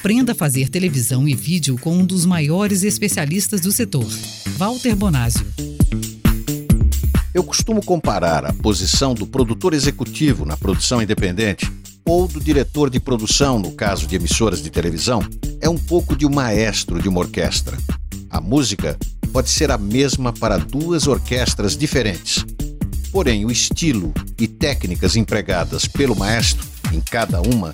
Aprenda a fazer televisão e vídeo com um dos maiores especialistas do setor, Walter Bonásio. Eu costumo comparar a posição do produtor executivo na produção independente ou do diretor de produção, no caso de emissoras de televisão, é um pouco de um maestro de uma orquestra. A música pode ser a mesma para duas orquestras diferentes. Porém, o estilo e técnicas empregadas pelo maestro em cada uma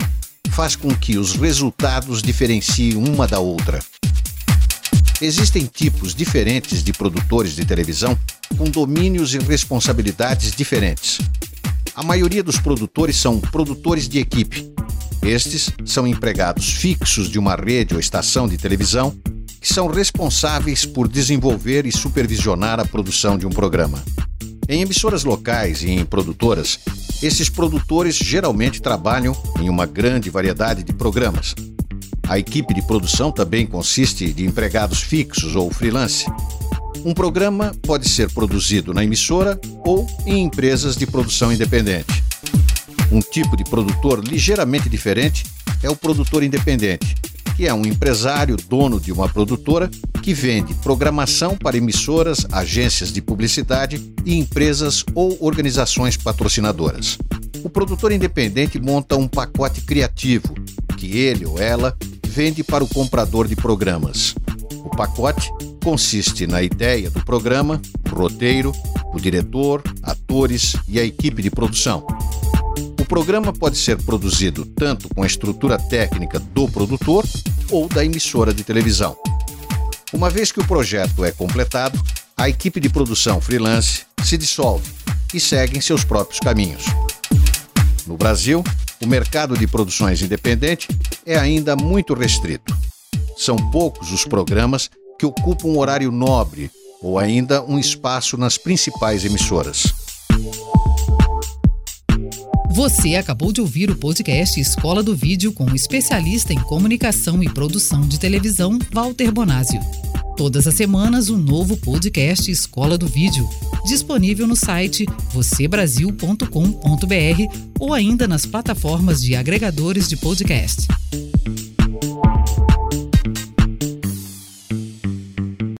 faz com que os resultados diferenciem uma da outra. Existem tipos diferentes de produtores de televisão com domínios e responsabilidades diferentes. A maioria dos produtores são produtores de equipe. Estes são empregados fixos de uma rede ou estação de televisão que são responsáveis por desenvolver e supervisionar a produção de um programa. Em emissoras locais e em produtoras, esses produtores geralmente trabalham em uma grande variedade de programas. A equipe de produção também consiste de empregados fixos ou freelance. Um programa pode ser produzido na emissora ou em empresas de produção independente. Um tipo de produtor ligeiramente diferente é o produtor independente, que é um empresário dono de uma produtora que vende programação para emissoras, agências de publicidade e empresas ou organizações patrocinadoras. O produtor independente monta um pacote criativo que ele ou ela vende para o comprador de programas. O pacote consiste na ideia do programa, o roteiro, o diretor, atores e a equipe de produção. O programa pode ser produzido tanto com a estrutura técnica do produtor ou da emissora de televisão. Uma vez que o projeto é completado, a equipe de produção freelance se dissolve e segue em seus próprios caminhos. No Brasil, o mercado de produções independente é ainda muito restrito. São poucos os programas que ocupam um horário nobre ou ainda um espaço nas principais emissoras. Você acabou de ouvir o podcast Escola do Vídeo com o especialista em comunicação e produção de televisão, Walter Bonásio. Todas as semanas, um novo podcast Escola do Vídeo, disponível no site vocêbrasil.com.br ou ainda nas plataformas de agregadores de podcast.